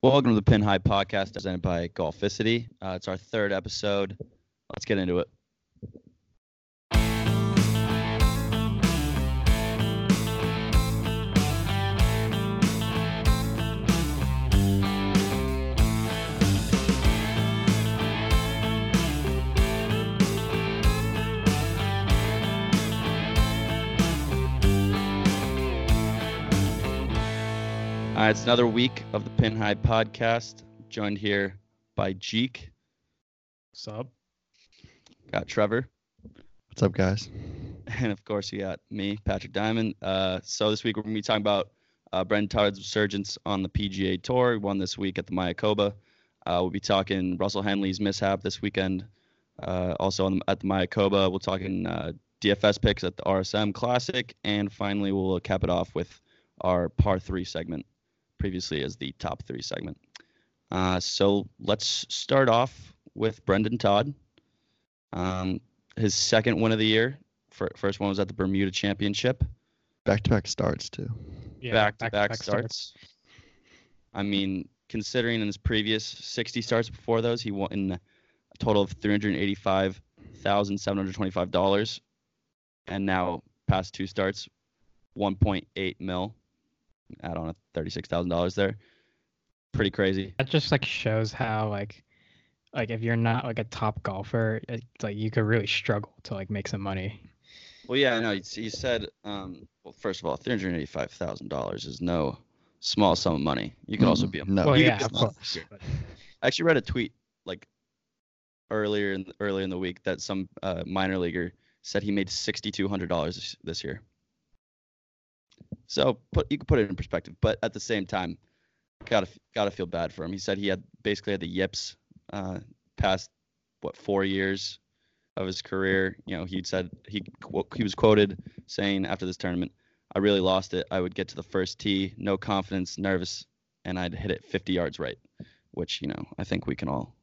Welcome to the Pin High Podcast, presented by Golficity. Uh, it's our third episode. Let's get into it. All right, it's another week of the Pin High Podcast. Joined here by Jeek. Sub. Got Trevor. What's up, guys? And of course, you got me, Patrick Diamond. Uh, so this week we're going to be talking about uh, Brendan Todd's resurgence on the PGA Tour. He won this week at the Mayakoba. Uh, we'll be talking Russell Henley's mishap this weekend. Uh, also on the, at the Mayakoba, we'll talking uh, DFS picks at the RSM Classic, and finally we'll cap it off with our par three segment, previously as the top three segment. Uh, so let's start off with Brendan Todd. Um, his second win of the year. First one was at the Bermuda Championship. Back to back starts too. Yeah, back to back starts. I mean, considering in his previous 60 starts before those, he won a total of $385,725. And now, past two starts, 1.8 mil. Add on a $36,000 there. Pretty crazy. That just like shows how like like if you're not like a top golfer, it's like you could really struggle to like make some money. Well, yeah, I know. He, he said, um, well, first of all, $385,000 is no small sum of money. You could also be a no. Well, yeah, of course. I actually read a tweet like earlier in earlier in the week that some uh, minor leaguer said he made sixty two hundred dollars this, this year. So put you can put it in perspective, but at the same time, gotta gotta feel bad for him. He said he had basically had the yips uh, past what four years of his career. You know, he said he he was quoted saying after this tournament, "I really lost it. I would get to the first tee, no confidence, nervous, and I'd hit it 50 yards right." Which you know I think we can all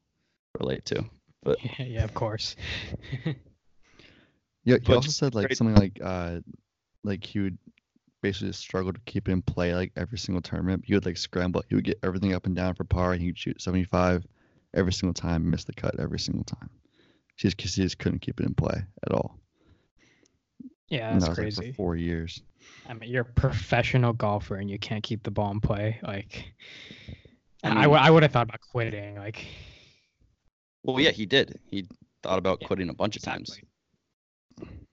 relate to. But yeah, yeah, of course. Yeah, he But also said like great- something like uh like he would basically just struggle to keep it in play like every single tournament. He would like scramble. He would get everything up and down for par, and he'd shoot 75 every single time, miss the cut every single time. Just because he just couldn't keep it in play at all. Yeah, that's that crazy. like for four years. I mean, you're a professional golfer and you can't keep the ball in play. Like, I I, mean- w- I would have thought about quitting. Like, well, yeah, he did. He thought about Yeah, quitting a bunch of times.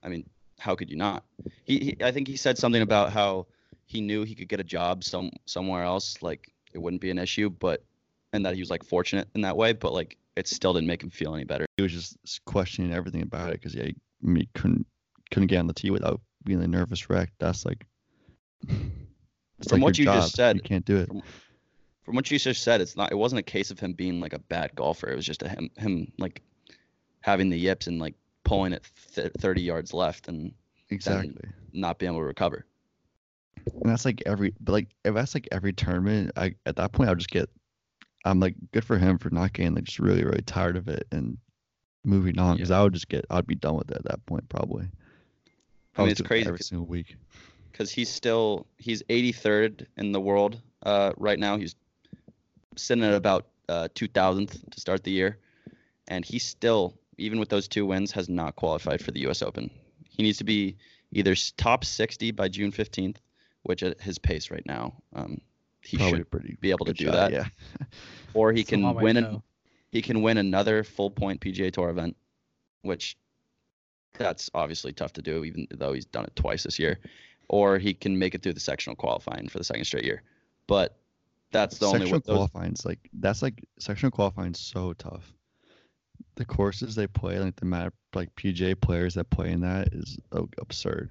I mean, how could you not? He, he I think he said something about how he knew he could get a job some somewhere else, like it wouldn't be an issue, but and that he was like fortunate in that way, but like it still didn't make him feel any better. He was just questioning everything about it because yeah, he, I mean, couldn't couldn't get on the tee without being a nervous wreck. That's like. From like what you just said, you can't do it. From what you just said, it's not. It wasn't a case of him being like a bad golfer. It was just a him him like having the yips and like pulling it th- 30 yards left and Exactly. not being able to recover. And that's like every, but like if that's like every tournament, I at that point I'll just get, I'm like good for him for not getting like just really really tired of it and moving on because I would just get I'd be done with it at that point probably. If I mean, it's crazy every single week. because he's still he's 83rd in the world uh, right now. He's sitting at about uh, 2000th to start the year, and he still, even with those two wins, has not qualified for the U.S. Open. He needs to be either top 60 by June 15th, which at his pace right now, um, he probably should, pretty be able to do shot, that. Yeah. or he can win an, he can win another full point PGA Tour event, which that's obviously tough to do, even though he's done it twice this year. Or he can make it through the sectional qualifying for the second straight year. But that's the only sectional way. Those, qualifying's like that's like sectional qualifying's so tough. The courses they play, like the of like PJ players that play in that is oh, absurd.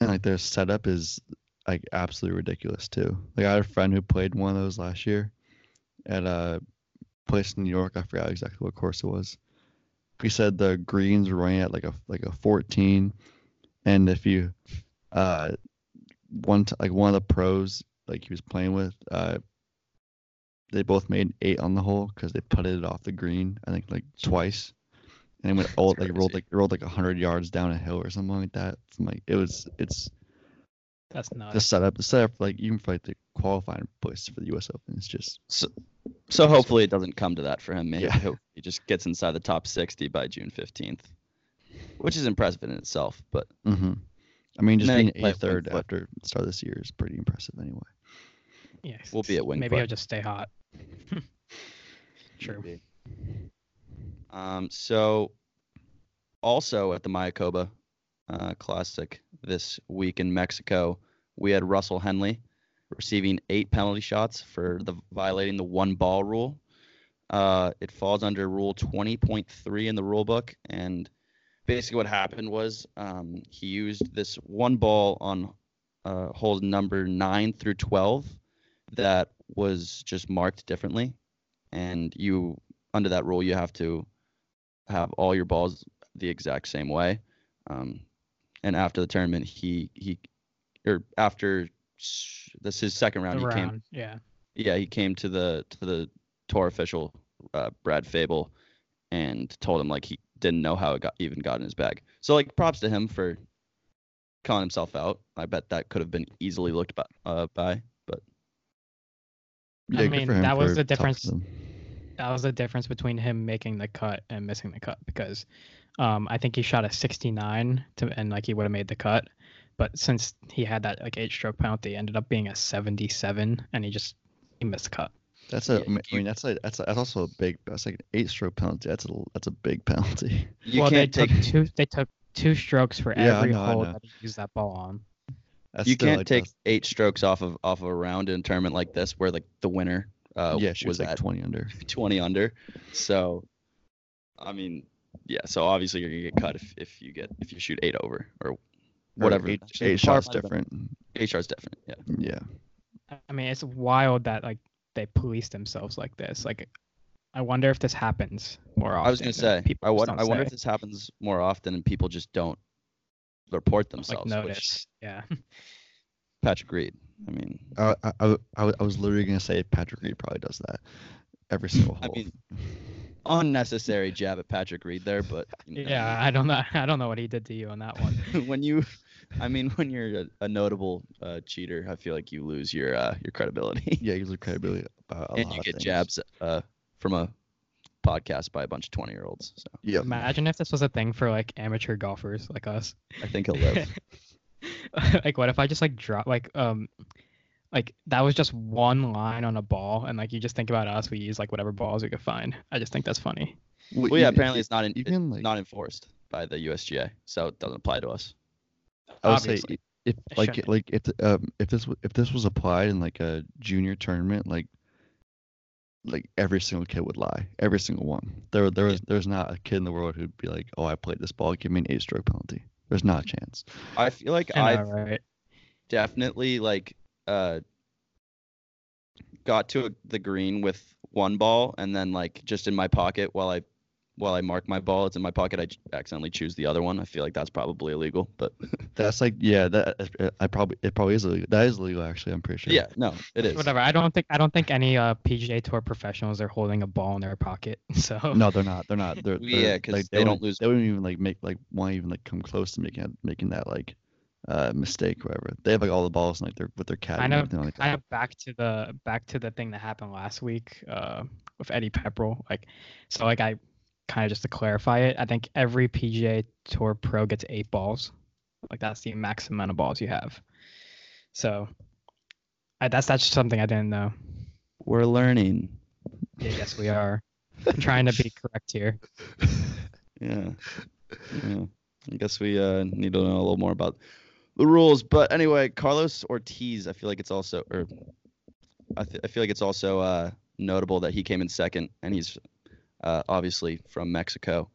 And like their setup is like absolutely ridiculous too. Like I had a friend who played one of those last year at a place in New York. I forgot exactly what course it was. He said the greens were running at like a like a 14, and if you uh one t- like one of the pros like he was playing with, uh, they both made eight on the hole because they putted it off the green. I think like twice, and it went all like rolled crazy. like rolled like hundred yards down a hill or something like that. I'm like it was it's That's not. the setup, the setup, like even for like the qualifying place for the U.S. Open, it's just So, so hopefully it doesn't come to that for him. Maybe Yeah. he'll- just gets inside the top 60 by June 15th, which is impressive in itself. But hmm I mean, just then being can a third after the start of this year is pretty impressive anyway. yeah, we'll be at Wing Maybe Foot. he'll just stay hot. True. Maybe. Um, so also at the Mayakoba uh, Classic this week in Mexico, we had Russell Henley receiving eight penalty shots for the violating the one ball rule. Uh, it falls under Rule 20.3 in the rule book, and basically what happened was um, he used this one ball on uh, holes number nine through 12 that was just marked differently, and you under that rule you have to have all your balls the exact same way. Um, and after the tournament, he he or after this is his second round, The he came round, yeah. yeah, he came to the to the tour official, uh, Brad Fabel, and told him like he didn't know how it got even got in his bag. So like props to him for calling himself out. I bet that could have been easily looked by, uh, by but I good mean, for him that was the difference- That was the difference between him making the cut and missing the cut because um, I think he shot a 69 to, and like he would have made the cut, but since he had that like eight stroke penalty, ended up being a 77, and he just he missed the cut. That's a. I mean, you- I mean, that's a, that's a, that's also a big. That's like an eight stroke penalty. That's a that's a big penalty. you well, they can't take took two. They took two strokes for Yeah, I every know, I hole know. that he used that ball on. That's you can't like, take that's- eight strokes off of off of a round in a tournament like this where like the winner uh, yeah, she was was like at twenty under. 20 under. So, I mean, yeah. So obviously you're gonna get cut if, if you get if you shoot eight over or Or whatever. Eight, Actually, eight shots different. Eight shots different. Yeah. Yeah. I mean, it's wild that like they police themselves like this. Like, I wonder if this happens more often. I was gonna say. people I wonder. I wonder say, if this happens more often and people just don't report like themselves. notice. Which Yeah. Patrick Reed. I mean, I, I, I, I I was literally gonna say Patrick Reed probably does that every single Hole. I mean, unnecessary jab at Patrick Reed there, but you know, Yeah, I don't know. I don't know what he did to you on that one. when you, I mean, when you're a, a notable uh, cheater, I feel like you lose your uh, your credibility. yeah, he loses credibility about a and lot you get things. jabs uh, from a podcast by a bunch of 20 year olds. So Yeah. Imagine if this was a thing for like amateur golfers like us. I think he'll live. like what if I just like drop like um like that was just one line on a ball and like you just think about us we use like whatever balls we could find. I just think that's funny. well, yeah, apparently it's not in, it's can, like- not enforced by the USGA, so it doesn't apply to us. I would say Obviously. i- if like like if um if this w- if this was applied in like a junior tournament like like every single kid would lie. Every single one. There there was there's not a kid in the world who'd be like oh I played this ball. Give me an eight stroke penalty. There's not a chance. I feel like I right? definitely like uh got to a, the green with one ball and then like just in my pocket while I while I mark my ball, it's in my pocket. I accidentally choose the other one. I feel like that's probably illegal, but that's like yeah that uh, I probably it probably is illegal that is illegal actually I'm pretty sure yeah, no, it is. Whatever. I don't think I don't think any uh PGA Tour professionals are holding a ball in their pocket. So no they're not they're not they're, Yeah, they're 'cause like, they don't lose- they wouldn't even like make like want to even like come close to making making that like uh mistake whatever they have like all the balls and, like their with their caddy kind and of everything like kind that of back to the back to the thing that happened last week uh with Eddie Pepperell. Like so like I kind of just to clarify it, I think every PGA Tour pro gets eight balls. Like that's the maximum amount of balls you have. So I, that's that's just something I didn't know. We're learning. Yeah, yes, we are trying to be correct here. Yeah. yeah. I guess we uh, need to know a little more about the rules. But anyway, Carlos Ortiz, I feel like it's also, or I, th- I feel like it's also uh, notable that he came in second, and he's uh, obviously from Mexico.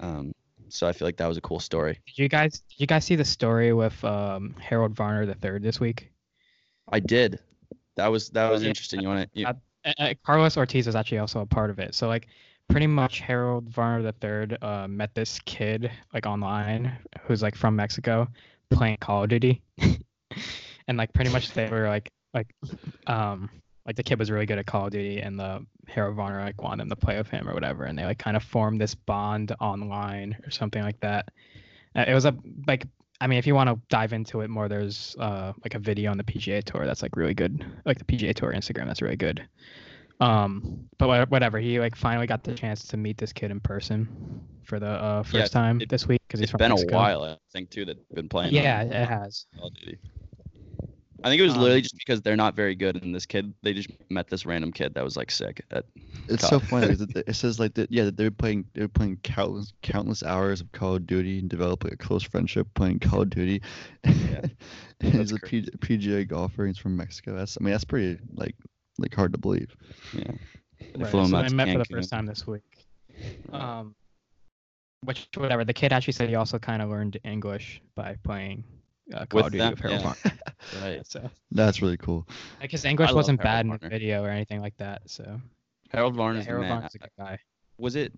Um, so I feel like that was a cool story. Did you guys did you guys see the story with um Harold Varner the third this week? I did. That was that was Yeah. interesting. You want to? Uh, uh, uh, Carlos Ortiz was actually also a part of it. So like pretty much Harold Varner III uh, met this kid like online who's like from Mexico playing Call of Duty. and like pretty much they were like like um like the kid was really good at Call of Duty and the Harold Varner like wanted him to play with him or whatever and they like kind of formed this bond online or something like that. Uh, it was a like I mean, if you want to dive into it more, there's uh like a video on the PGA Tour that's like really good, like the PGA Tour Instagram that's really good. Um, but whatever, he like finally got the chance to meet this kid in person for the uh, first Yeah, time it- this week because he's from been Mexico. a while, I think, too, that been playing. Yeah, it has. Call of Duty. I think it was Um, literally just because they're not very good, and this kid, they just met this random kid that was like sick. At, It's so funny. like, that- that It says like that. Yeah, they're playing. They're playing countless countless hours of Call of Duty and developing a close friendship playing Call of Duty. Yeah, and he's that's a P, PGA golfer. He's from Mexico. That's. I mean, that's pretty like like hard to believe. yeah. They Right, flew him so out they to met for the first time this week. Um, which whatever. The kid actually said he also kind of learned English by playing uh, Call With of Duty them, with Harold yeah. Varner. Right. So That's really cool. Because his English wasn't Harold bad in the video or anything like that. So Harold yeah, Varner's the Harold man. Varner's a good guy. Was it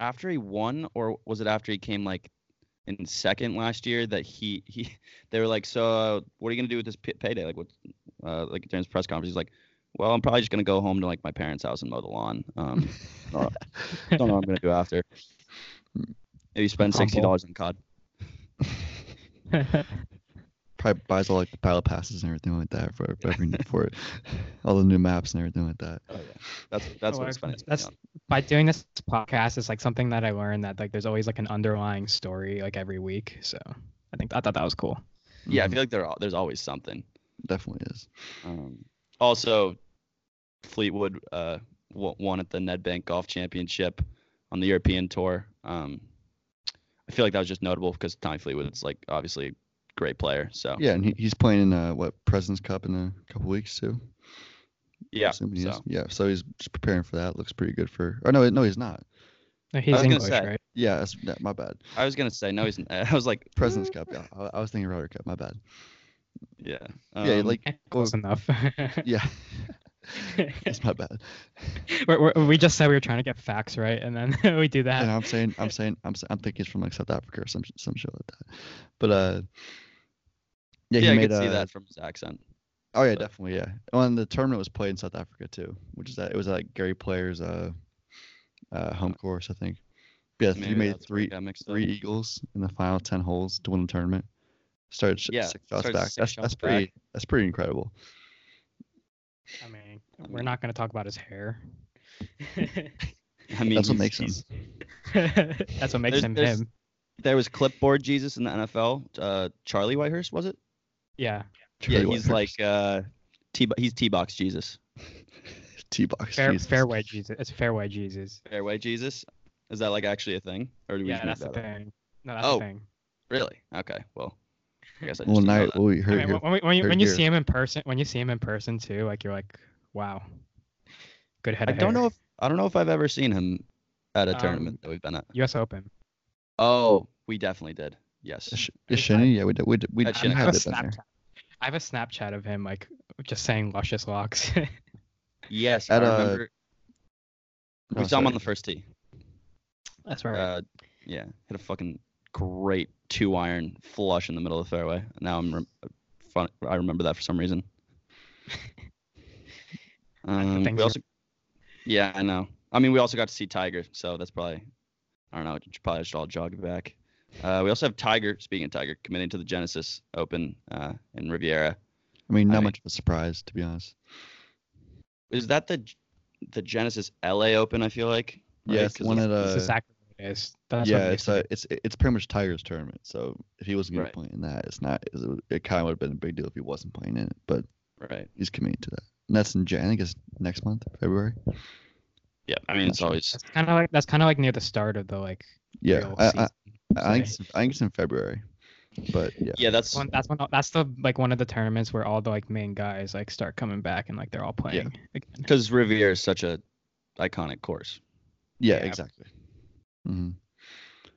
after he won, or was it after he came like in second last year that he he they were like, so uh, what are you gonna do with this p- payday? Like what? Uh, like during his press conference, he's like, well, I'm probably just gonna go home to like my parents' house and mow the lawn. Um, don't know what I'm gonna do after. Maybe spend sixty dollars on COD. Probably buys all like the battle passes and everything like that for for, every, for it, all the new maps and everything like that. Oh yeah, that's that's Oh, what I- it's spending. that's- on. By doing this podcast, it's like something that I learned that like there's always like an underlying story like every week. So I think I thought that was cool. Yeah, I Mhm, feel like there al- there's always something. definitely is. Um, also, Fleetwood uh, won at the Nedbank Golf Championship on the European Tour. Um, I feel like that was just notable because Tommy Fleetwood is like obviously a great player. So Yeah, and he, he's playing in uh, what President's Cup in a couple weeks too. yeah. Assuming is. So Yeah, so he's just preparing for that. Looks pretty good for. Or no, no, he's not. No, He's English, say, right? Yeah, that's, that, my bad. I was gonna say no, he's. I was like President's Cup. Yeah, I, I was thinking Ryder Cup. My bad. yeah. yeah, um, like Eh, Close enough. yeah, that's my bad. We're, we're, we just said we were trying to get facts right, and then we do that. And I'm saying, I'm saying, I'm, s- I'm thinking it's from like South Africa or some sh- some shit like that. But uh, yeah, yeah, he I made could see uh, that from his accent. Oh yeah, but- definitely, yeah. Oh, and the tournament was played in South Africa too, which is that it was like Gary Player's uh, uh home course, I think. Yeah, he Maybe made that's where it three up. three eagles in the final ten holes to win the tournament. Started Yeah, six shots started back. six That's shots that's back. pretty that's pretty incredible. I mean, I we're not going to talk about his hair. I mean, That's what makes him. That's what makes There's- him there's- him. There was clipboard Jesus in the NFL. Uh, Charlie Whitehurst was it? Yeah. yeah, Charlie he's Whitehurst. like uh, T. He's T box Jesus. T box. Fair, Jesus. fairway Jesus. It's fairway Jesus. Fairway Jesus. Is that like actually a thing, or do we Yeah, just make that's the that up? thing. No, that's Oh, the thing. Really? Okay. Well, I guess I just Well, didn't now well, we I heard mean, here. when, when you, heard when you see him in person, when you see him in person too, like you're like, wow, good head. I don't hair. know if I don't know if I've ever seen him at a Um, tournament that we've been at. U.S. Open. Oh, we definitely did. Yes. Is, Sh- I Shinny? Yeah, we did. We did. We At did I have have, a been there. Snapchat. I have a Snapchat of him like just saying luscious locks. Yes. At, I uh, remember. we Oh, saw him on the first tee. That's right. Uh, yeah, hit a fucking great two iron flush in the middle of the fairway. Now I'm rem- fun. I remember that for some reason. Um, things we also, yeah, I know. I mean, we also got to see Tiger, so that's probably, I don't know, it should probably just all jog back. Uh, we also have Tiger. Speaking of Tiger, committing to the Genesis Open uh, in Riviera. I mean, I not mean- much of a surprise to be honest. Is that the the Genesis LA Open? I feel like. Yeah, right? it's 'Cause one of- at That's exactly it is. That's yeah, it's makes uh, it's it's pretty much Tiger's tournament. So if he wasn't going Right. to play in that, it's not. It, it kind of would have been a big deal if he wasn't playing in it. But right. he's committing to that. And that's in Jan. I think it's next month, February. Yeah, I mean, it's always That's kind of like that's kind of like near the start of the like. Yeah, real I, I, I think it's, I think it's in February. But yeah, yeah. That's One, that's one. That's the like one of the tournaments where all the like main guys like start coming back and like they're all playing again. because Riviera is such a iconic course. yeah, Yeah. exactly. hmm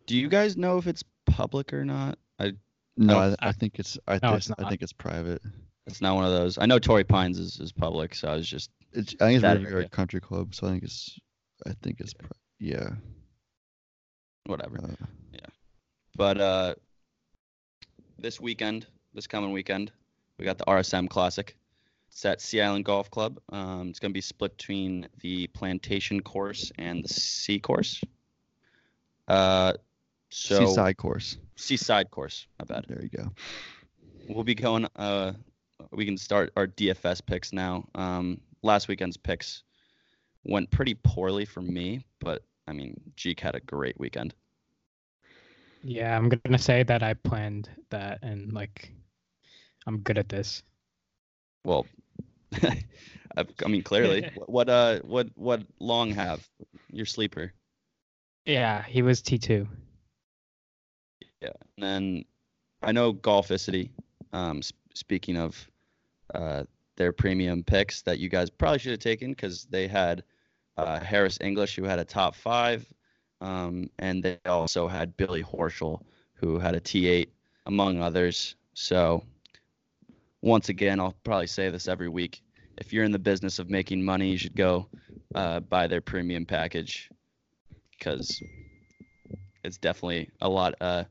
Do you guys know if it's public or not? I No, I, I- I think it's I, No, think it's I think it's private. It's not one of those. I know Torrey Pines is, is public, so I was just It's I think it's Riviera area. Country Club. So I think it's I think it's pri- yeah. whatever. Uh, But uh, this weekend, this coming weekend, we got the RSM Classic. It's at Sea Island Golf Club. Um, it's going to be split between the Plantation course and the Sea course. Uh, so seaside course. Seaside course. My bad. There you go. We'll be going. Uh, we can start our DFS picks now. Um, last weekend's picks went pretty poorly for me, but I mean, Jeek had a great weekend. Yeah, I'm gonna say that I planned that and like I'm good at this. Well, I, mean, clearly, What- uh, what what long have your sleeper? Yeah, he was T2. Yeah, and then I know Golficity. Um, s- speaking of uh, their premium picks that you guys probably should have taken because they had uh, Harris English who had a top five, um, and they also had Billy Horschel who had a T8 among others. So once again, I'll probably say this every week. If you're in the business of making money, you should go uh, buy their premium package because it's definitely a lot. Uh,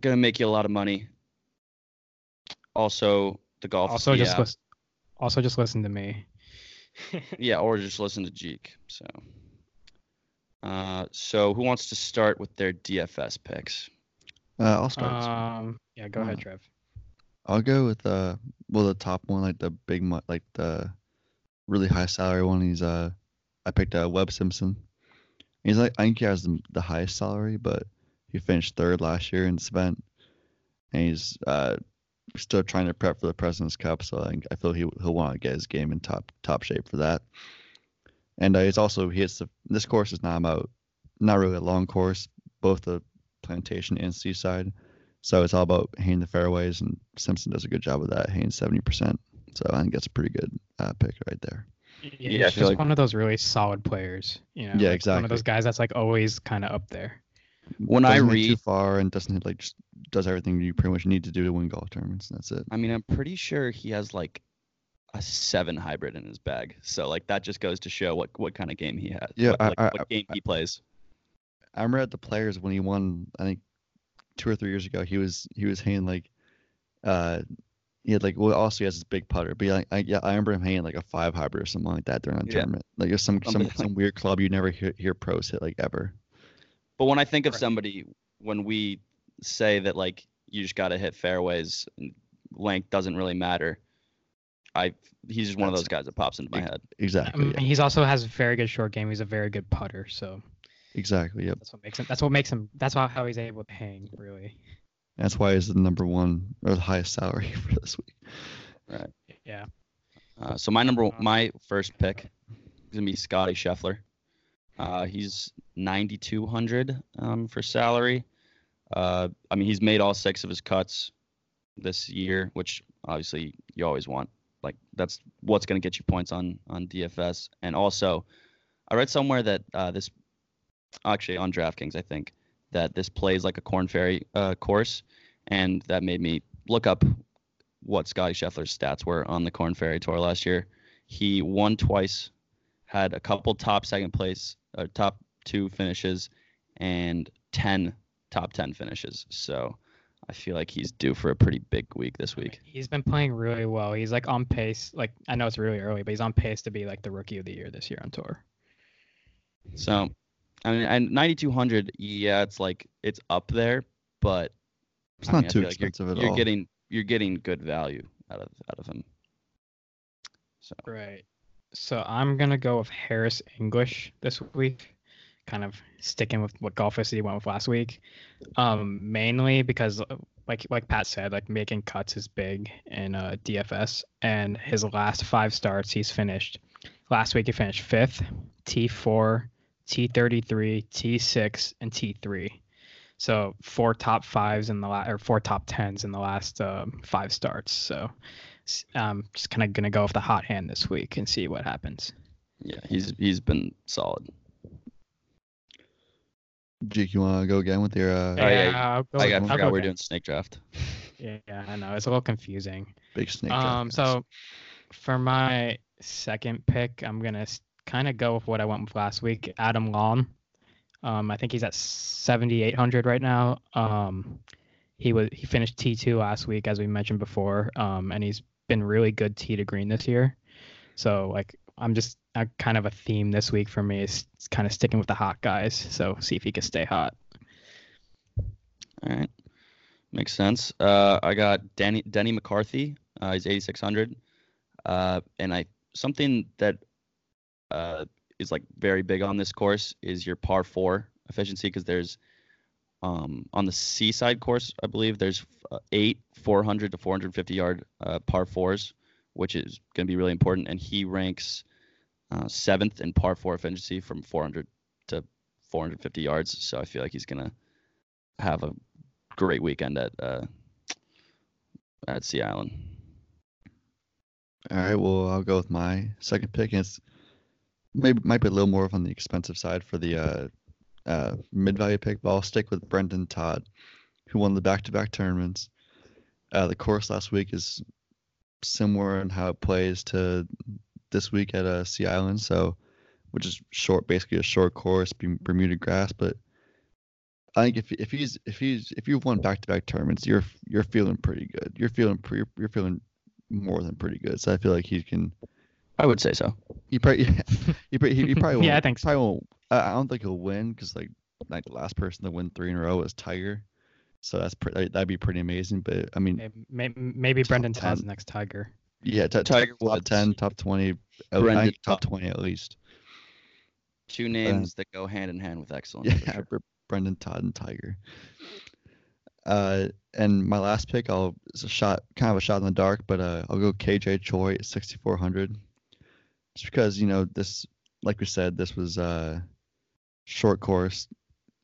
gonna make you a lot of money. Also, the golf. Also just yeah, listen, also just listen to me. yeah, or just listen to Jeek. So, uh, so who wants to start with their DFS picks? Uh, I'll start. um yeah, go ahead, Uh, Trev. I'll go with uh, well, the top one, like the big, mo- like the really high salary one. He's uh, I picked uh, Webb Simpson. He's like I think he has the, the highest salary, but he finished third last year in Svent, and he's uh still trying to prep for the President's Cup. So I I feel he he'll want to get his game in top top shape for that. And uh, he's also he hits the this course is not about not really a long course, both the plantation and seaside. So it's all about hitting the fairways, and Simpson does a good job of that, hitting 70%. So I think that's a pretty good uh, pick right there. Yeah, yeah, he's just like- one of those really solid players. You know, Yeah, like One of those guys that's like always kind of up there. When I Doesn't too read, far and doesn't hit like just does everything you pretty much need to do to win golf tournaments. And that's it. I mean, I'm pretty sure he has like a seven hybrid in his bag. So like that just goes to show what what kind of game he has. Yeah, what, I- like, I- what game he plays. I remember at the Players when he won, I think two or three years ago, he was he was hitting like, uh, he had like well also he has his big putter, but like I, yeah I remember him hitting like a five hybrid or something like that during a Yeah. tournament. Like there's some some Something some weird club you never hear, hear pros hit like ever. But when I think of Right. somebody, when we say that like you just got to hit fairways, length doesn't really matter. I he's just one of those guys that pops into my Ex- head. I Exactly. mean, yeah. he's also has a very good short game. He's a very good putter, so Exactly. Yep. that's what makes him. That's what makes him. That's how, how he's able to hang. Really. That's why he's the number one or the highest salary for this week. Right. Yeah. Uh, so my number, Uh, my first pick is gonna be Scotty Scheffler. Uh, he's 9,200 um, for salary. Uh, I mean, he's made all six of his cuts this year, which obviously you always want. Like that's what's gonna get you points on on DFS. And also, I read somewhere that uh, this, actually on DraftKings, I think that this plays like a Korn Ferry uh, course, and that made me look up what Scotty Scheffler's stats were on the Korn Ferry Tour last year. He won twice, had a couple top second place, or top two finishes, and ten top ten finishes. So I feel like he's due for a pretty big week this week. He's been playing really well. He's like on pace. Like I know it's really early, but he's on pace to be like the rookie of the year this year on tour. So, I mean, and 9,200, yeah, it's like it's up there, but It's I not mean, too feel like you're- expensive at you're all. getting you're getting good value out of out of him. So Right. So I'm gonna go with Harris English this week, kind of sticking with what Golf went with last week. Um, mainly because, uh, like like Pat said, like making cuts is big in uh, DFS, and his last five starts he's finished. Last week he finished fifth, T4, T33, T6, and T3. So four top fives in the last, or four top tens in the last um, five starts. So um, just kind of gonna go with the hot hand this week and see what happens. yeah, he's he's been solid. Jake, you want to go again with your uh, Oh, yeah, I'll I, I I'll forgot we're with doing snake draft. Yeah, I know it's a little confusing. big snake? draft Um, so for my second pick, I'm gonna kind of go with what I went with last week, Adam Long. Um, I think he's at 7,800 right now. Um, he was he finished T2 last week, as we mentioned before, um, and he's been really good tee to green this year. So like I'm just uh, kind of a theme this week for me is kind of sticking with the hot guys. So see if he can stay hot. All right, makes sense. Uh, I got Danny Denny McCarthy. Uh, he's 8600. Uh, and I something that uh, is like very big on this course is your par four efficiency because there's um, on the seaside course, I believe there's uh, eight 400 to 450 yard uh, par fours, which is going to be really important. And he ranks uh, seventh in par four efficiency from 400 to 450 yards. So I feel like he's going to have a great weekend at uh, at Sea Island. All right, well, I'll go with my second pick. It's maybe might be a little more on the expensive side for the uh, mid value pick, but I'll stick with Brendan Todd, who won the back to back tournaments. Uh, the course last week is similar in how it plays to this week at uh, Sea Island, so which is short, basically a short course, Bermuda grass. But I think if if he's if he's if you've won back to back tournaments, you're you're feeling pretty good. You're feeling pre, you're feeling more than pretty good. So I feel like he can. I would say so. He probably, he, probably, he, he probably won't, yeah, I think so. probably won't. I don't think he'll win because like like the last person to win three in a row was Tiger, so that's pretty. That'd be pretty amazing. But I mean, maybe, maybe Brendan Todd's next Tiger. Yeah, t- Tiger top ten, top twenty, Brendan, top twenty at least. Two names uh, that go hand in hand with excellence. Yeah, sure. Brendan Todd and Tiger. Uh, and my last pick, I'll it's a shot, kind of a shot in the dark, but uh, I'll go KJ Choi at 6,400. Just because you know this, like we said, this was uh, short course,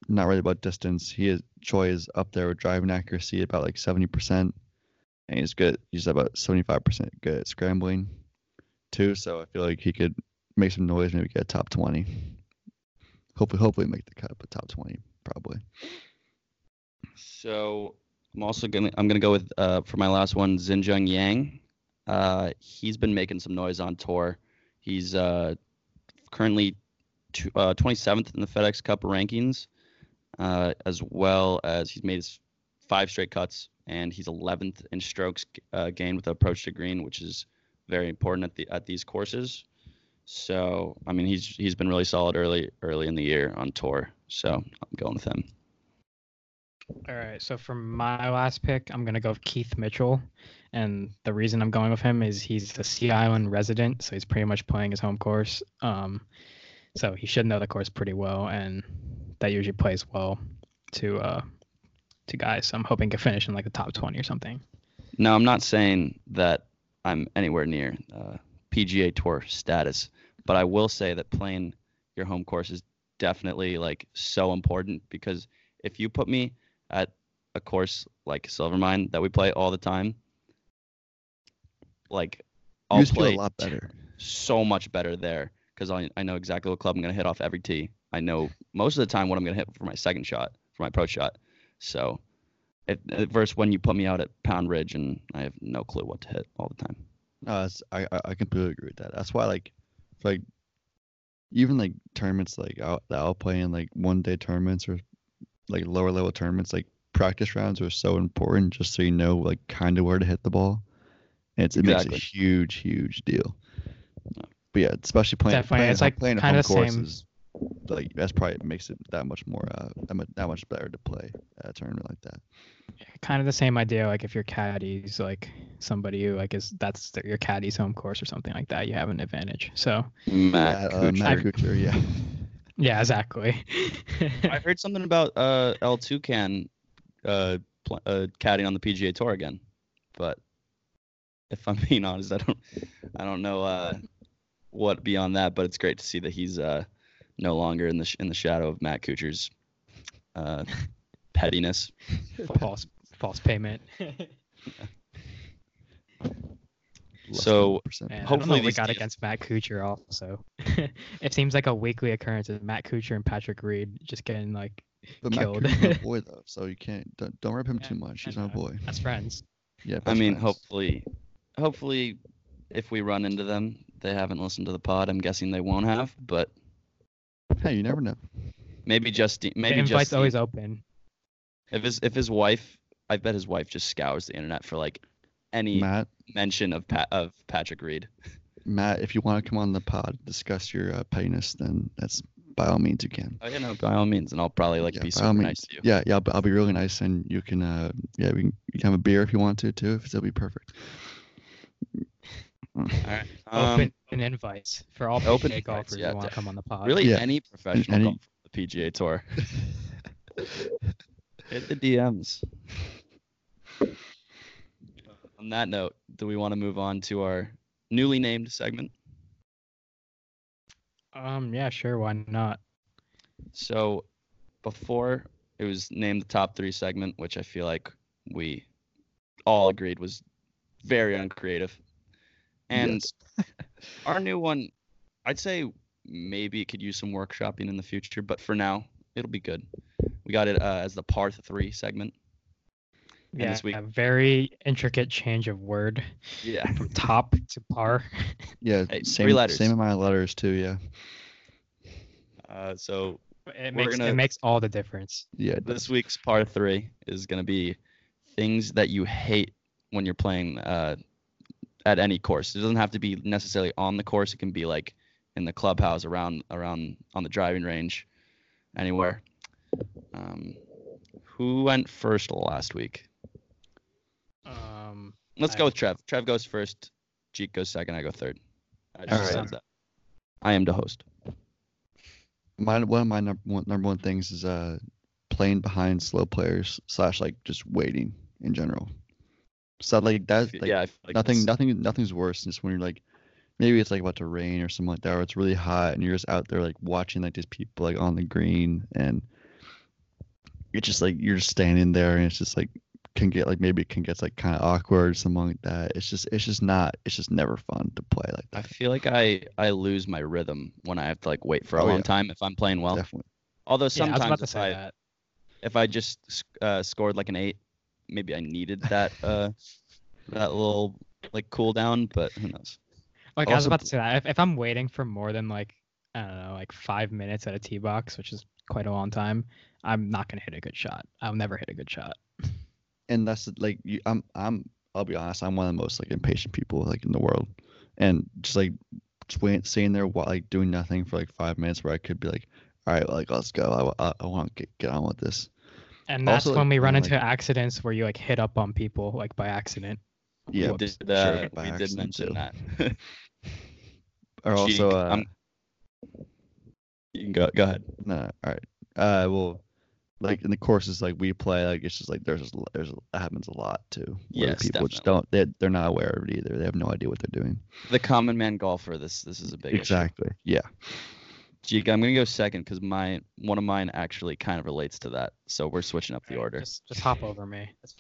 not really about distance. He is Choi is up there with driving accuracy about like 70%, and he's good. He's about 75% good at scrambling, too. So I feel like he could make some noise, maybe get a top 20. Hopefully, hopefully make the cut, but top 20 probably. So I'm also gonna I'm gonna go with uh, for my last one Xinjun Zhang. Uh, he's been making some noise on tour. He's uh, currently t- 27th uh, in the FedEx Cup rankings, uh, as well as he's made his five straight cuts, and he's 11th in strokes uh, gained with approach to green, which is very important at the at these courses. So I mean, he's he's been really solid early early in the year on tour. So I'm going with him. All right. So for my last pick, I'm gonna go with Keith Mitchell, and the reason I'm going with him is he's a Sea Island resident, so he's pretty much playing his home course. Um, so he should know the course pretty well, and that usually plays well to uh to guys. So I'm hoping to finish in like the top 20 or something. No, I'm not saying that I'm anywhere near uh, PGA Tour status, but I will say that playing your home course is definitely like so important because if you put me at a course like Silvermine that we play all the time, like I'll you play a lot better. so much better there because I, I know exactly what club I'm gonna hit off every tee. I know most of the time what I'm gonna hit for my second shot, for my approach shot. So, it, versus when you put me out at Pound Ridge and I have no clue what to hit all the time. Uh, I I completely agree with that. That's why like like even like tournaments like out that I'll play in like one day tournaments or like lower level tournaments, like practice rounds are so important just so you know like kind of where to hit the ball. And it's, it exactly. makes a huge, huge deal. But yeah, especially playing, Definitely. playing, it's like playing kind home of courses, same. like that's probably makes it that much more uh that much, that much better to play at a tournament like that. Kind of the same idea. Like if your caddy's like somebody who like is that's the, your caddy's home course or something like that, you have an advantage. So Matt, uh, Matt Kuchar, yeah. Yeah, exactly. I heard something about uh, El Tucan uh, pl- uh, caddying on the PGA Tour again, but if I'm being honest, I don't, I don't know uh, what beyond that. But it's great to see that he's uh, no longer in the sh- in the shadow of Matt Kuchar's uh, pettiness. false false payment. So Man, hopefully we got against Matt Kuchar also. it seems like a weekly occurrence of Matt Kuchar and Patrick Reed just getting like but killed. Matt Kuchar's my boy though, so you can't don't, don't rip him yeah, too much. He's my boy. That's friends. Yeah. I mean, friends. hopefully, hopefully, if we run into them, they haven't listened to the pod. I'm guessing they won't have, but hey, you never know. Maybe just maybe the invite's Justine. always open. If his if his wife, I bet his wife just scours the internet for like any Matt, mention of Pat of Patrick Reed. Matt, if you want to come on the pod discuss your uh, pettiness, then that's by all means you can. Oh yeah, no, by all means, and I'll probably like Yeah, be by all super means. nice to you. Yeah, yeah, I'll, be- I'll be really nice, and you can, uh, yeah, we can, you can have a beer if you want to too. If it'll be perfect. All right. Um, Open, open invites for all open PGA invites, golfers yeah, who want to come on the pod. really, Yeah. any professional any- golf on the PGA Tour. Hit the DMs. On that note, do we want to move on to our newly named segment? Um, yeah, sure, why not? So, before it was named the top three segment, which I feel like we all agreed was very uncreative. And Yes. our new one, I'd say maybe it could use some workshopping in the future, but for now, it'll be good. We got it uh, as the par three segment. And Yeah, this week- a very intricate change of word Yeah. from top to par. yeah, Hey, same three letters. same amount of letters too. Yeah, Uh, so It makes gonna- it makes all the difference. yeah. this week's par three is going to be things that you hate when you're playing uh, at any course. It doesn't have to be necessarily on the course. It can be like in the clubhouse, around around on the driving range, anywhere. Um, who went first last week? Um, Let's I- go with Trev. Trev goes first. Jeek goes second. I go third. I just Alright. that. I am the host. My one of my number one, number one things is uh playing behind slow players slash like just waiting in general. So like that like yeah, like nothing that's- nothing nothing's worse than just when you're like maybe it's like about to rain or something like that or it's really hot and you're just out there like watching like these people like on the green and it's just like you're just standing there and it's just like can get like maybe it can get like kind of awkward or something like that. It's just it's just not it's just never fun to play like that. I feel like I I lose my rhythm when I have to like wait for a Oh, long yeah. time if I'm playing well. Definitely. Although yeah, I was sometimes about to if say I that. if I just uh, scored like an eight, maybe I needed that uh that little like cool down, but who knows? Like I was about to say that if, if I'm waiting for more than like I don't know, like five minutes at a tee box, which is quite a long time, I'm not gonna hit a good shot. I'll never hit a good shot. and that's like you, I'm I'm I'll be honest, I'm one of the most like impatient people like in the world, and just like just waiting, sitting there while like doing nothing for like five minutes where I could be like, all right, like let's go, I, I, I want to get, get on with this. And that's Also, when we run yeah, into accidents where you like hit up on people like by accident. Yeah, we did, sure, uh, by we did mention too. that. or also uh, I'm- you can go go ahead. no, all right, uh, well, like in the courses like we play, like it's just like there's just, there's that happens a lot too. Where Yes, people just don't they they're not aware of it either. They have no idea what they're doing. The common man golfer. This this is a big issue. Exactly. Yeah. Jeek, I'm gonna go second because my one of mine actually kind of relates to that. So we're switching up the Alright, order. Just just hop over me. That's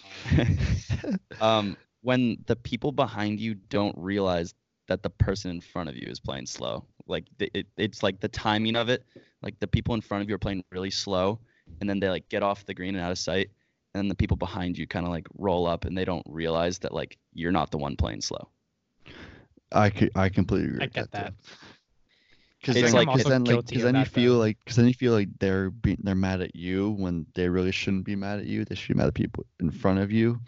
fine. um, when the people behind you don't realize that the person in front of you is playing slow, like the, it, it's like the timing of it. Like the people in front of you are playing really slow, and then they like get off the green and out of sight, and then the people behind you kind of like roll up, and they don't realize that like you're not the one playing slow. I I completely agree. I get that. that. Because It's then, like- like, 'cause then, like, guilty 'cause then you feel though. like, because then you feel like they're being, they're mad at you when they really shouldn't be mad at you. They should be mad at people in front of you.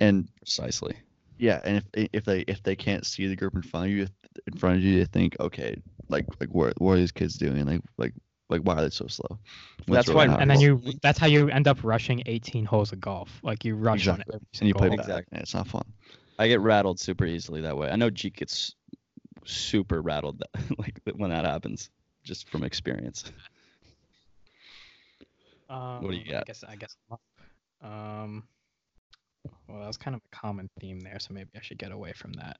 And Precisely. yeah, and if if they if they can't see the group in front of you, in front of you, they think, okay, like like what what are these kids doing? Like like like why are they so slow? When it's That's why- And then you that's how you end up rushing 18 holes of golf. Like you rush Exactly. on every and you play back, Exactly. and it's not fun. I get rattled super easily that way. I know Jeek gets super rattled that, like when that happens, just from experience. Um, do you got? guess I guess I'm up. Um, well, that was kind of a common theme there, so maybe I should get away from that.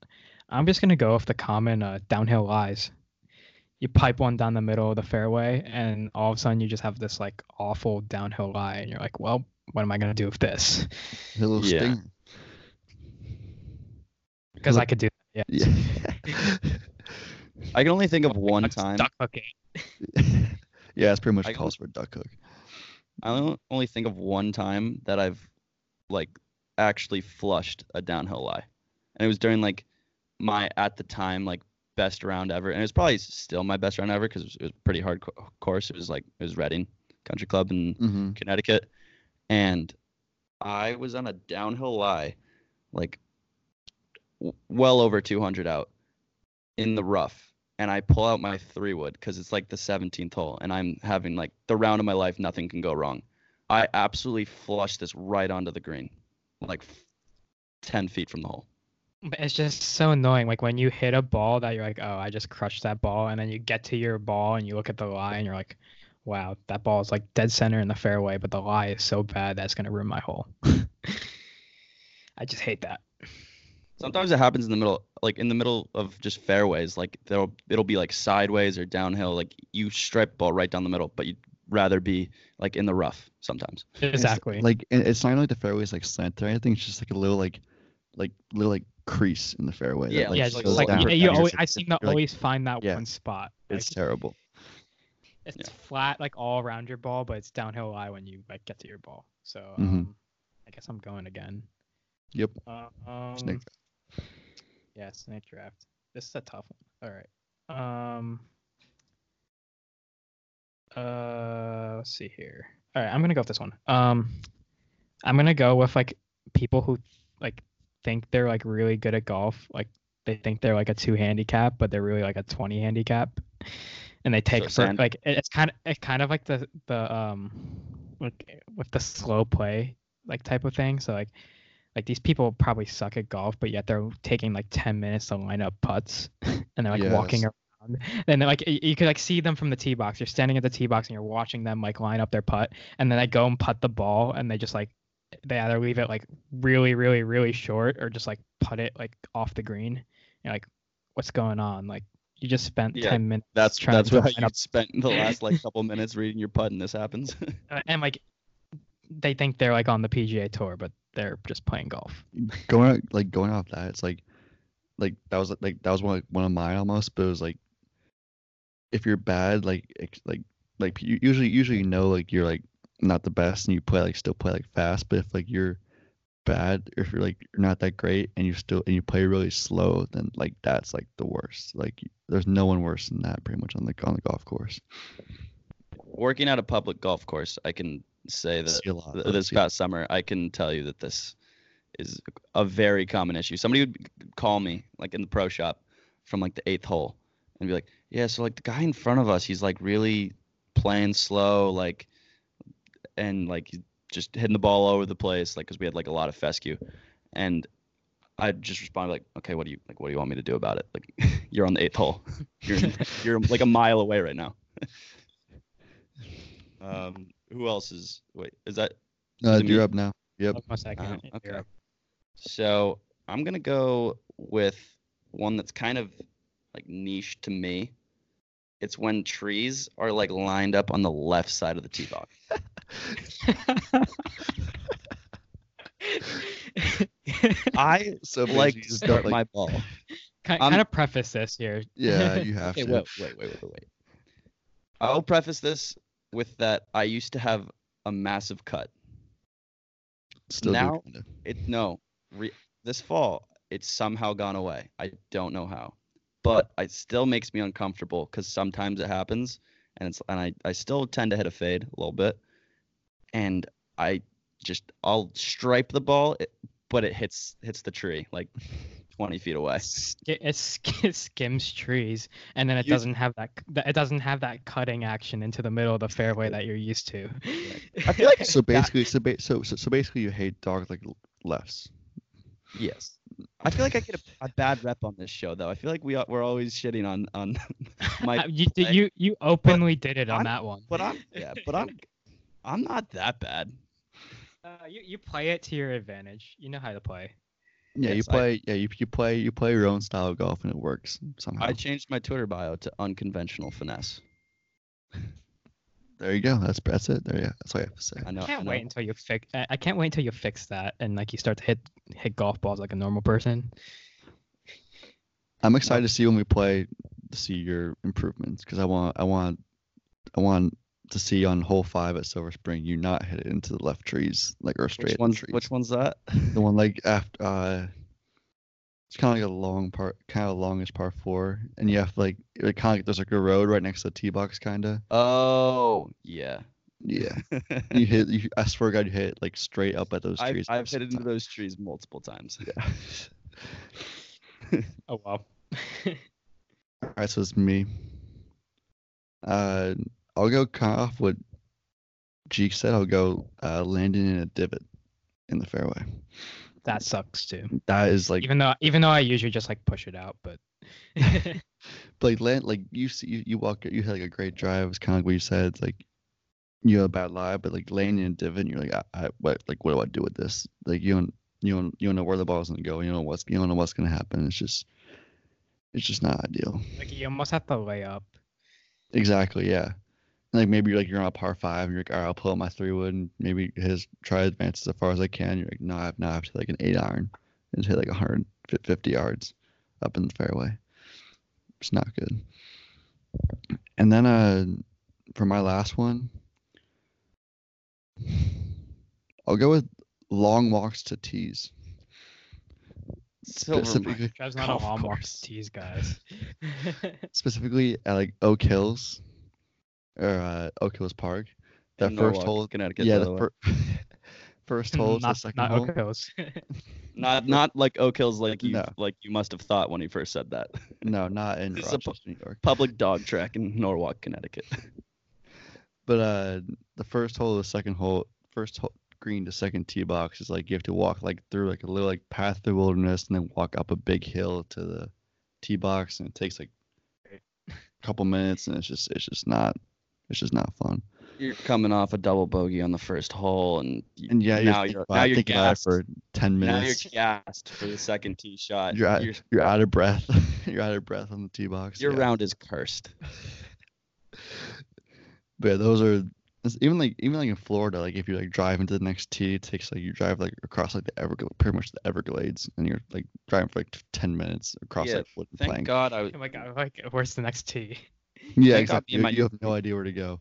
I'm just gonna go with the common uh, downhill lies. You pipe one down the middle of the fairway, and all of a sudden you just have this like awful downhill lie, and you're like, well, what am I gonna do with this? A little Yeah. stinger. Because I could do that. Yeah. Yeah. I can only think of one time. Duck hooking. yeah, it's pretty much I- calls for a duck hook. I only- think of one time that I've like actually flushed a downhill lie, and it was during like my at the time like best round ever, and it was probably still my best round ever because it, was- it was a pretty hard co- course. It was like it was Redding Country Club in Mm-hmm. Connecticut, and I was on a downhill lie, like well over 200 out in the rough, and I pull out my three wood because it's like the 17th hole, and I'm having like the round of my life. Nothing can go wrong. I absolutely flush this right onto the green, like f- 10 feet from the hole. It's just so annoying. Like when you hit a ball that you're like, oh, I just crushed that ball, and then you get to your ball and you look at the lie and you're like, wow, that ball is like dead center in the fairway, but the lie is so bad that's gonna ruin my hole. I just hate that. Sometimes it happens in the middle, like in the middle of just fairways. Like there'll it'll be like sideways or downhill. Like you stripe ball right down the middle, but you'd rather be like in the rough sometimes. It's- Exactly. Like it's not even like the fairways like slant or anything. It's just like a little like like little like crease in the fairway. that, Yeah, like, yeah, just just like down. you, you always, just, I seem to you're, like, always find that yeah, one spot. It's Like, terrible. it's Yeah. flat like all around your ball, but it's downhill lie when you like get to your ball. So Mhm. um, I guess I'm going again. Yep. Uh, um, Snake. Yeah, snake draft. This is a tough one. All right. Um. Uh, let's see here. All right, I'm gonna go with this one. Um, I'm gonna go with like people who like think they're like really good at golf. Like they think they're like a two handicap, but they're really like a 20 handicap, and they take for sand- like it's kind of it's kind of like the the um like with the slow play like type of thing. So like like these people probably suck at golf, but yet they're taking like 10 minutes to line up putts and they're like walking around. And then like y- you could like see them from the tee box. You're standing at the tee box and you're watching them like line up their putt and then they go and putt the ball and they just like they either leave it like really, really, really short or just like putt it like off the green. You're like, what's going on? Like you just spent Yeah, 10 minutes That's trying that's to what line you up spent the last like couple minutes reading your putt, and this happens. uh, and like they think they're like on the PGA tour, but they're just playing golf. going like going off that, it's like like that was like that was one of, one of mine almost, but it was like if you're bad, like like like you usually usually you know like you're like not the best and you play like still play like fast, but if like you're bad or if you're like you're not that great and you still and you play really slow, then like that's like the worst. Like there's no one worse than that pretty much on the on the golf course. Working at a public golf course, I can say that See a lot. th- this past summer, I can tell you that this is a very common issue. Somebody would call me like in the pro shop from like the eighth hole and be like, "Yeah, so like the guy in front of us, he's like really playing slow, like, and like just hitting the ball all over the place, like because we had like a lot of fescue." And I just responded like, "Okay, what do you like? What do you want me to do about it? Like, you're on the eighth hole. You're you're like a mile away right now." um, who else is? Wait, is that Uh, you're up now. Yep. Hold on second. Oh, okay. So I'm gonna go with one that's kind of like niche to me. It's when trees are like lined up on the left side of the tee box. I So like to start like- my ball. kind, I'm- kind of preface this here. Yeah, you have Okay, to. wait, wait, wait, wait, wait. I'll preface this with that I used to have a massive cut. Still now-. It no, re, this fall it's somehow gone away. I don't know how, but it still makes me uncomfortable because sometimes it happens, and it's and I I still tend to hit a fade a little bit, and I just I'll stripe the ball, but it hits hits the tree like 20 feet away. Sk- it, sk- it skims trees, and then it You- doesn't have that. It doesn't have that cutting action into the middle of the fairway that you're used to. I feel like So basically, so, ba- so so so basically, you hate dogs like less. Yes. I feel like I get a, a bad rep on this show though. I feel like we are, we're always shitting on on my you, play. you you openly did it on I'm- that one. but I'm yeah, but I'm I'm not that bad. Uh, you you play it to your advantage. You know how to play. Yeah, you Yes, I- play. yeah, you, you play. You play your own style of golf, and it works somehow. I changed my Twitter bio to unconventional finesse. there you go. That's that's it. There, yeah. That's all I have to say. I know. I can't I know. wait until you fix. I I can't wait until you fix that and like you start to hit hit golf balls like a normal person. I'm excited to see when we play to see your improvements because I want I want I want to see on hole five at Silver Spring you not hit it into the left trees like or straight Which at one's trees. which one's that? the one like after uh it's kind of like a long part kind of longish par four and you have like it kind of like there's like a road right next to the tee box kind of Oh yeah. yeah you hit you, I swear to God you hit it like straight up at those I've, trees I've hit most into the those trees multiple times. yeah Oh wow. All right, so it's me. Uh, I'll go kind of off what Jeek said. I'll go uh, landing in a divot in the fairway. That sucks too. That is like Even though even though I usually just like push it out, but like land like you see you, you walk you had like a great drive. It's kind of like what you said. It's like you have a bad lie, but like landing in a divot, you're like, I, I what like what do I do with this? Like you don't you don't you don't know where the ball's gonna go. You don't know what's you don't know what's gonna happen. It's just it's just not ideal. like you almost have to lay up. Exactly, yeah. Like maybe you're like you're on a par five, and you're like, all right, I'll pull out my three wood, and maybe his try to advance as far as I can. You're like, no, I have now have to like an eight iron and hit like 150 yards up in the fairway. It's not good. And then uh, for my last one, I'll go with long walks to tees. Silver Specifically, Trev's not a long walk course. to tees, guys. specifically at like Oak Hills or uh, Oak Hills Park. That in first Norwalk, hole, Connecticut. yeah, by the way. fir- first hole, to the not second not hole. Oak Hills. not not like Oak Hills, like you No. like you must have thought when he first said that. No, not in This pu- Rochester, New York. Public dog track in Norwalk, Connecticut. But uh, the first hole, the second hole, first hole, green to second tee box is like you have to walk like through like a little like path through the wilderness and then walk up a big hill to the tee box and it takes like a couple minutes and it's just it's just not it's just not fun. You're coming off a double bogey on the first hole, and, And yeah, now you're, you're about, now you're thinking about gassed. for ten minutes. Now minutes. you're gassed for the second tee shot. You're out, Your- you're out of breath. you're out of breath on the tee box. your yeah. round is cursed. But yeah, those are even like even like in Florida, like if you like drive into the next tee, it takes like you drive like across like the Everglades, pretty much the Everglades, and you're like driving for like ten minutes across Yeah, like wooden Thank plank. God I I'm like, I'm like, where's the next tee? Yeah, exactly. You, my- you have no idea where to go.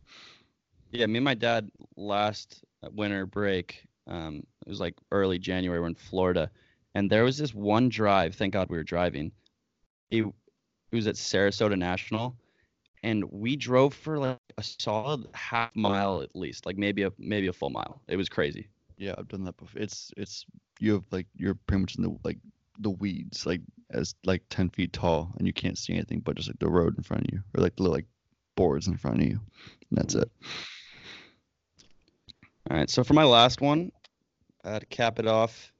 Yeah, me and my dad last winter break. Um, it was like early January. We're in Florida, and there was this one drive. Thank God we were driving. It, it was at Sarasota National, and we drove for like a solid half mile at least, like maybe a maybe a full mile. It was crazy. Yeah, I've done that before. It's it's you have like you're pretty much in the like the weeds, like as like ten feet tall, and you can't see anything but just like the road in front of you, or like the little like boards in front of you. And that's it. All right, so for my last one, uh, to cap it off,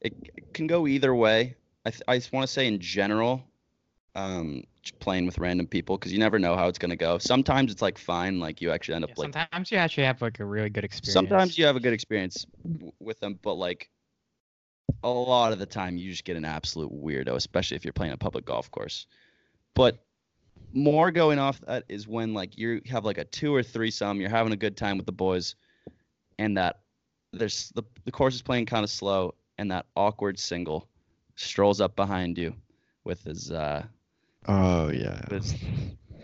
it, it can go either way. I, th- I just want to say in general, um, just playing with random people because you never know how it's gonna go. Sometimes it's like fine, like you actually end up Yeah, like. sometimes you actually have like a really good experience. Sometimes you have a good experience w- with them, but like a lot of the time you just get an absolute weirdo, especially if you're playing a public golf course. But more going off that is when like you have like a two or three some, you're having a good time with the boys, and that there's the the course is playing kind of slow, and that awkward single strolls up behind you with his uh Oh yeah. This-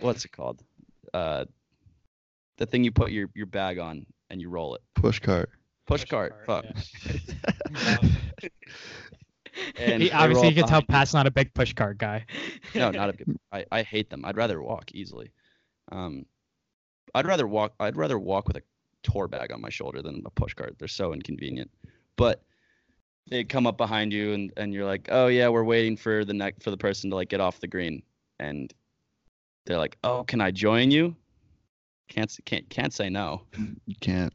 what's it called? Uh the thing you put your, your bag on and you roll it. Push cart. Push, Push cart. cart, Fuck. And he, obviously, you can tell behind. Pat's not a big push cart guy. no, not a good. I, I hate them. I'd rather walk easily. Um, I'd rather walk. I'd rather walk with a tour bag on my shoulder than a push cart. They're so inconvenient. But they come up behind you and, and you're like, oh yeah, we're waiting for the neck for the person to like get off the green, and they're like, oh, can I join you? Can't can't can't say no. You can't.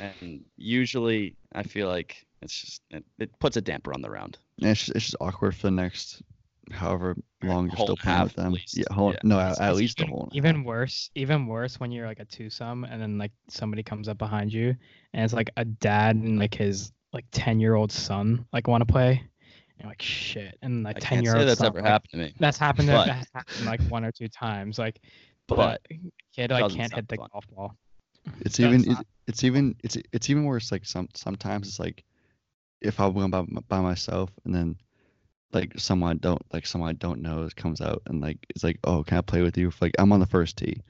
And usually, I feel like it's just it, it puts a damper on the round. And it's just, it's just awkward for the next however long you're still and playing with them. least. Yeah, whole, Yeah. no, It's- at, at it's least a even, whole. Even half. worse, even worse when you're like a twosome and then like somebody comes up behind you and it's like a dad and like his like ten year old son like want to play. And you're like shit, and like I ten can't year say old that's son, ever like, happened to me. That's happened. But- that's happened like one or two times. Like, But but kid like can't hit the fun. golf ball. It's even it, not- it's even it's it's even worse. Like some sometimes it's like if I'm going by by myself and then like someone I don't like someone I don't know comes out and like it's like oh can I play with you? Like I'm on the first tee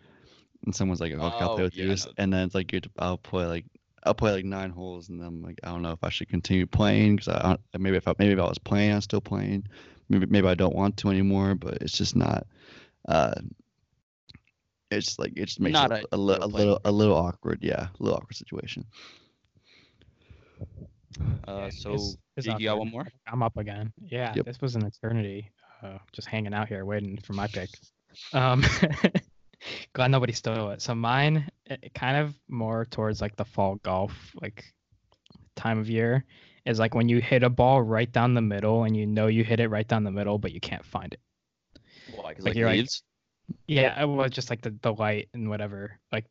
and someone's like oh can I Oh, play with yeah, you? I. And then it's like I'll play like I'll play like nine holes and then I'm like I don't know if I should continue playing because I don't, maybe if I maybe if I was playing I'm still playing maybe maybe I don't want to anymore but it's just not. uh it's like it just makes Not it a, a, li- a little a little awkward yeah a little awkward situation Uh, so it's- it's you got one more? I'm up again. Yeah, Yep. this was an eternity. uh, just hanging out here waiting for my pick. Um, glad nobody stole it. So mine, it, it kind of more towards like the fall golf like time of year is like when you hit a ball right down the middle and you know you hit it right down the middle, but you can't find it. Why? 'Cause, Like, like, you're like- leaves? Yeah, it was just like the, the light and whatever. Like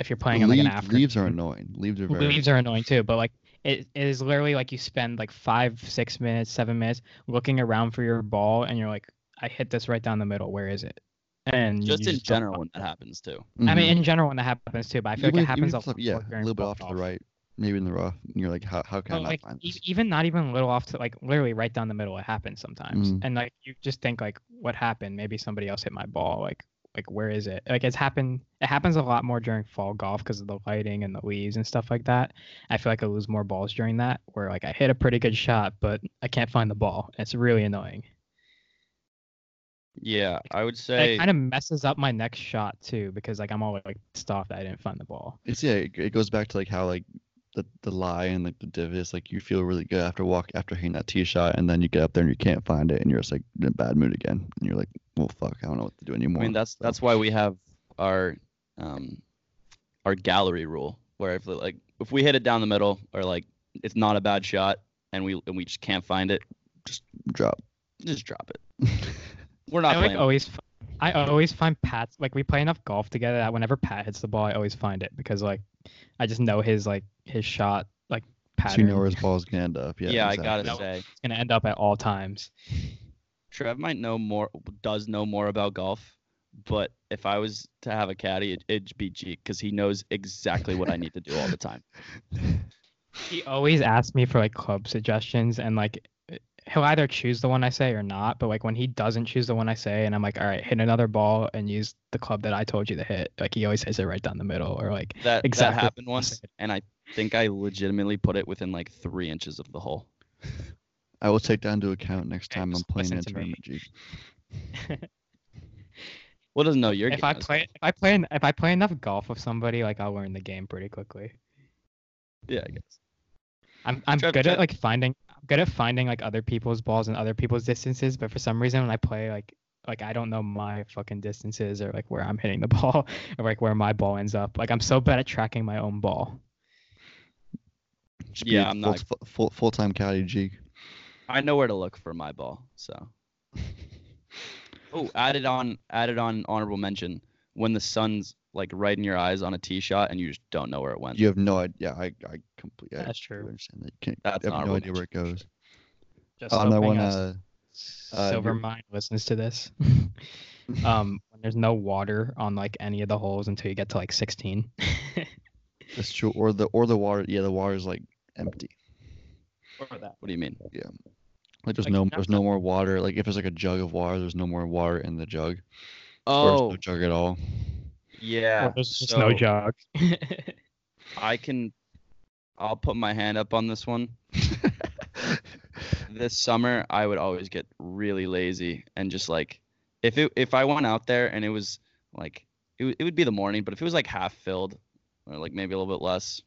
if you're playing in like an Leave- afternoon. leaves are annoying. Leaves are very. Leaves are annoying too, but like it, it is literally like you spend like five, six minutes, seven minutes looking around for your ball, and you're like, I hit this right down the middle. Where is it? And Just in don't general when that happens too. it. I mean, Mhm. in general, when that happens too, but I feel Even like it happens if a it's, lot yeah, more a little bit fall off to the golf. right, maybe in the rough. And you're like, how how can Well, I not like find e- this? even not even a little off to like literally right down the middle. It happens sometimes, Mhm. and like you just think like, what happened? Maybe somebody else hit my ball. Like like where is it? Like it's happened. It happens a lot more during fall golf because of the lighting and the leaves and stuff like that. I feel like I lose more balls during that. Where like I hit a pretty good shot, but I can't find the ball. It's really annoying. Yeah, I would say it kind of messes up my next shot too because like I'm always like pissed off that I didn't find the ball. It's yeah. It, it goes back to like how like the the lie and like the div is like you feel really good after walk after hitting that tee shot and then you get up there and you can't find it and you're just like in a bad mood again and you're like well fuck I don't know what to do anymore. I mean that's So, that's why we have our um our gallery rule where if like if we hit it down the middle or like it's not a bad shot and we and we just can't find it, just drop. just drop it. We're not I like always, f- I always find Pat's like we play enough golf together that whenever Pat hits the ball, I always find it because like I just know his like his shot like so you know where his ball's gonna end up. yeah, Yeah, I gotta say, It's gonna end up at all times. Trev might know more, does know more about golf. But if I was to have a caddy, it, it'd be Jeek because he knows exactly what I need to do all the time. He always asks me for like club suggestions and like he'll either choose the one I say or not. But like when he doesn't choose the one I say and I'm like, all right, hit another ball and use the club that I told you to hit. Like he always hits it right down the middle or like That Exactly that happened once, and I think I legitimately put it within like three inches of the hole. I will take that into account next Okay, time I'm playing in a to tournament. G. Well, doesn't know your if. I play if I play en- if I play enough golf with somebody, like I'll learn the game pretty quickly. yeah, I guess. I'm I'm Trev- good Trev- at like finding I'm good at finding like other people's balls and other people's distances, but for some reason when I play like like I don't know my fucking distances or like where I'm hitting the ball or like where my ball ends up. Like I'm so bad at tracking my own ball. Just Yeah, I'm full, not- full full time caddy G. I know where to look for my ball. So. Oh, added on, added on honorable mention when the sun's like right in your eyes on a tee shot and you just don't know where it went. You have no idea. Yeah, I I completely. That's I true. understand that. You can't. That's I have no honorable idea where it goes. Just On that hoping one, a uh, uh, Silver you're- Mine listens to this. um, when there's no water on like any of the holes until you get to like 16. that's true. Or the or the water. Yeah, the water is like empty. or that. What do you mean? Yeah. Like there's Like, no not there's no more water. Like if it's like a jug of water, there's no more water in the jug. Or Oh, no jug at all. yeah. Or there's just no jug. I can. I'll put my hand up on this one. this summer I would always get really lazy and just like if it if I went out there and it was like it, it would be the morning, but if it was like half filled or like maybe a little bit less,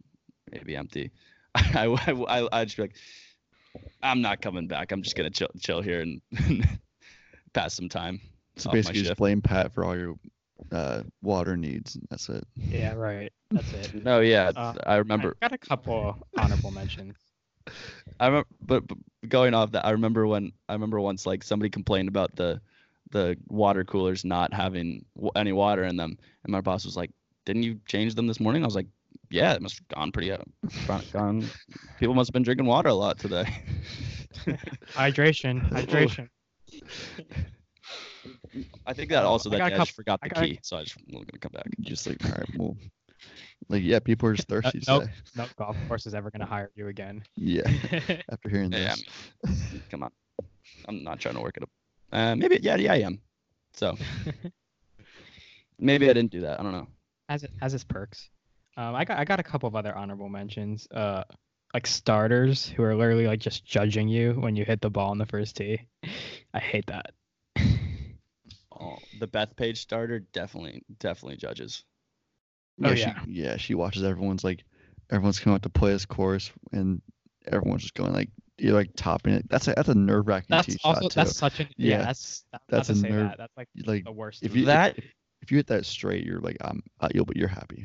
maybe empty, I I I I'd just be like, I'm not coming back. I'm just gonna chill chill here and pass some time. So basically, just shift. blame Pat for all your uh, water needs. and That's it. yeah, right. That's it. No, yeah, Uh, I remember. I've got a couple honorable mentions. I remember, but, but going off that, I remember when I remember once like somebody complained about the the water coolers not having w- any water in them, and my boss was like, "Didn't you change them this morning?" I was like, "Yeah, it must have gone pretty uh, gone- gone. People must have been drinking water a lot today." Hydration, hydration. I think that Uh, also that got a I just couple- forgot I the got key, so I just wasn't gonna come back. Just like all right, well, like yeah, people are just thirsty nope. today. no golf course is ever gonna hire you again. Yeah, after hearing Yeah, this. I mean, come on, I'm not trying to work it up. Uh, maybe yeah, yeah, I am. So maybe I didn't do that. I don't know. As it has its perks. Um, I got I got a couple of other honorable mentions. Uh, like starters who are literally like just judging you when you hit the ball on the first tee. I hate that. Oh, the Beth Page starter definitely definitely judges. Oh, yeah, yeah. She, yeah, she watches everyone's like, everyone's coming out to play this course, and everyone's just going like, you're like topping it. That's a that's a nerve wracking That's tee also shot too. that's such an yeah. Yeah, that's that, that's that's a nerve- that. That's like like the worst. if move. you That- if, if you hit that straight, you're like I'm uh, you'll but you're happy.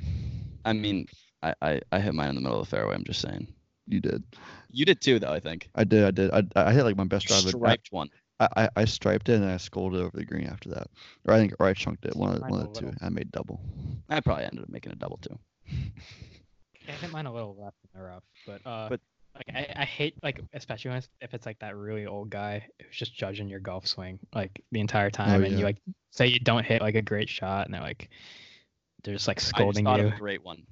I mean, I, I I hit mine in the middle of the fairway. I'm just saying. You did. You did too, though. I think. I did. I did. I, I hit like my best drive. Striped one. I, I I striped it and I scolded over the green after that. Or I think or I chunked it. One of, one of the two. I made double. I probably ended up making a double too. I hit mine a little left in the rough, but uh, But- like I, I hate like especially when it's, if it's like that really old guy who's just judging your golf swing like the entire time, and yeah. you like say you don't hit like a great shot, and they're like they're just like scolding I just scolding thought you. of a great one.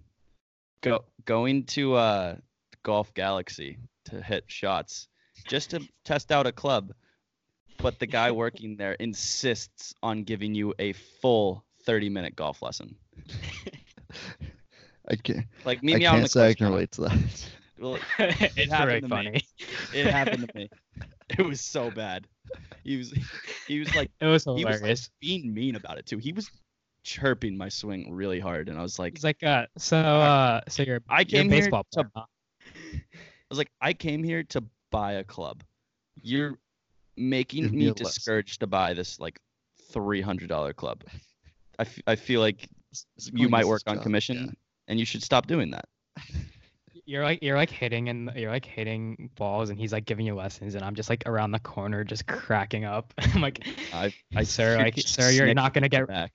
Go going to uh Golf Galaxy to hit shots just to test out a club, but the guy working there insists on giving you a full 30 minute golf lesson. I can't. Like meet I me out on the can't say I can now. relate to that. Well, it's happened really to me. funny. it happened to me. It was so bad. He was he was like It was he was like, being mean about it too. He was chirping my swing really hard, and I was like, It's like uh, so uh, so you're I you're a came here to player, huh? I was like, I came here to buy a club. You're making Give me me a lesson. discouraged to buy this like three hundred dollar club. I, f- I feel like you might work on commission, yeah. and you should stop doing that. You're like you're like hitting and you're like hitting balls, and he's like giving you lessons, and I'm just like around the corner just cracking up. I'm like, I, I sir, you're like sir, you're not gonna get back.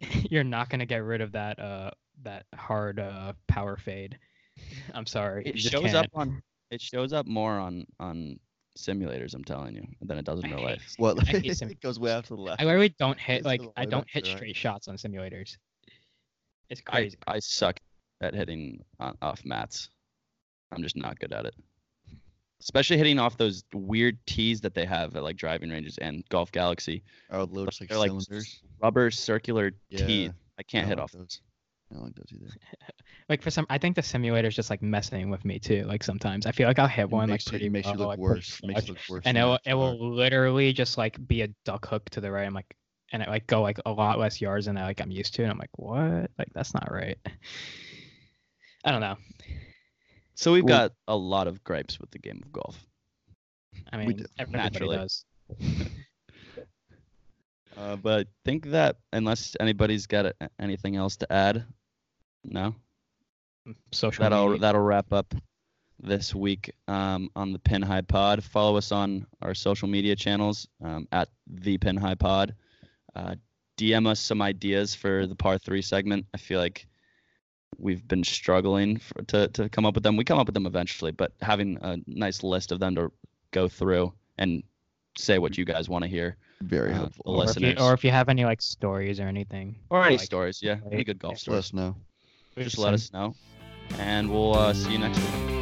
you're not gonna get rid of that uh that hard uh power fade. I'm sorry. It you shows up can't. on it shows up more on on simulators. I'm telling you, than it does in real life. What? I sim- it goes way out to the left. I literally don't hit like I don't hit to right. straight shots on simulators. It's I, crazy. I suck at hitting on, off mats. I'm just not good at it. Especially hitting off those weird tees that they have at like driving ranges and Golf Galaxy. Oh, it looks like They're like cylinders. Rubber circular tees. Yeah, I can't I hit like off those. I don't like those either. like for some, I think the simulator's just like messing with me too. Like sometimes I feel like I'll hit It one like makes you- pretty it makes you look like, worse. Makes flush, you look worse. and it will it will literally just like be a duck hook to the right. I'm like, and it like go like a lot less yards than I like I'm used to, and I'm like, what? Like that's not right. I don't know. So we've Well- got a lot of gripes with the game of golf. I We mean, do. everybody Naturally. does. Uh, but I think that unless anybody's got a, anything else to add, no, Social that'll media. that'll wrap up this week um, on the Pin High Pod. Follow us on our social media channels um, at the Pin High Pod. Uh, DM us some ideas for the par three segment. I feel like we've been struggling for, to to come up with them. We come up with them eventually, but having a nice list of them to go through and say what you guys want to hear, Very uh, helpful. the or if, you, or if you have any like stories or anything, or any like, stories. Yeah, any good golf Just let stories. us know. Just let us know, and we'll uh, see you next week.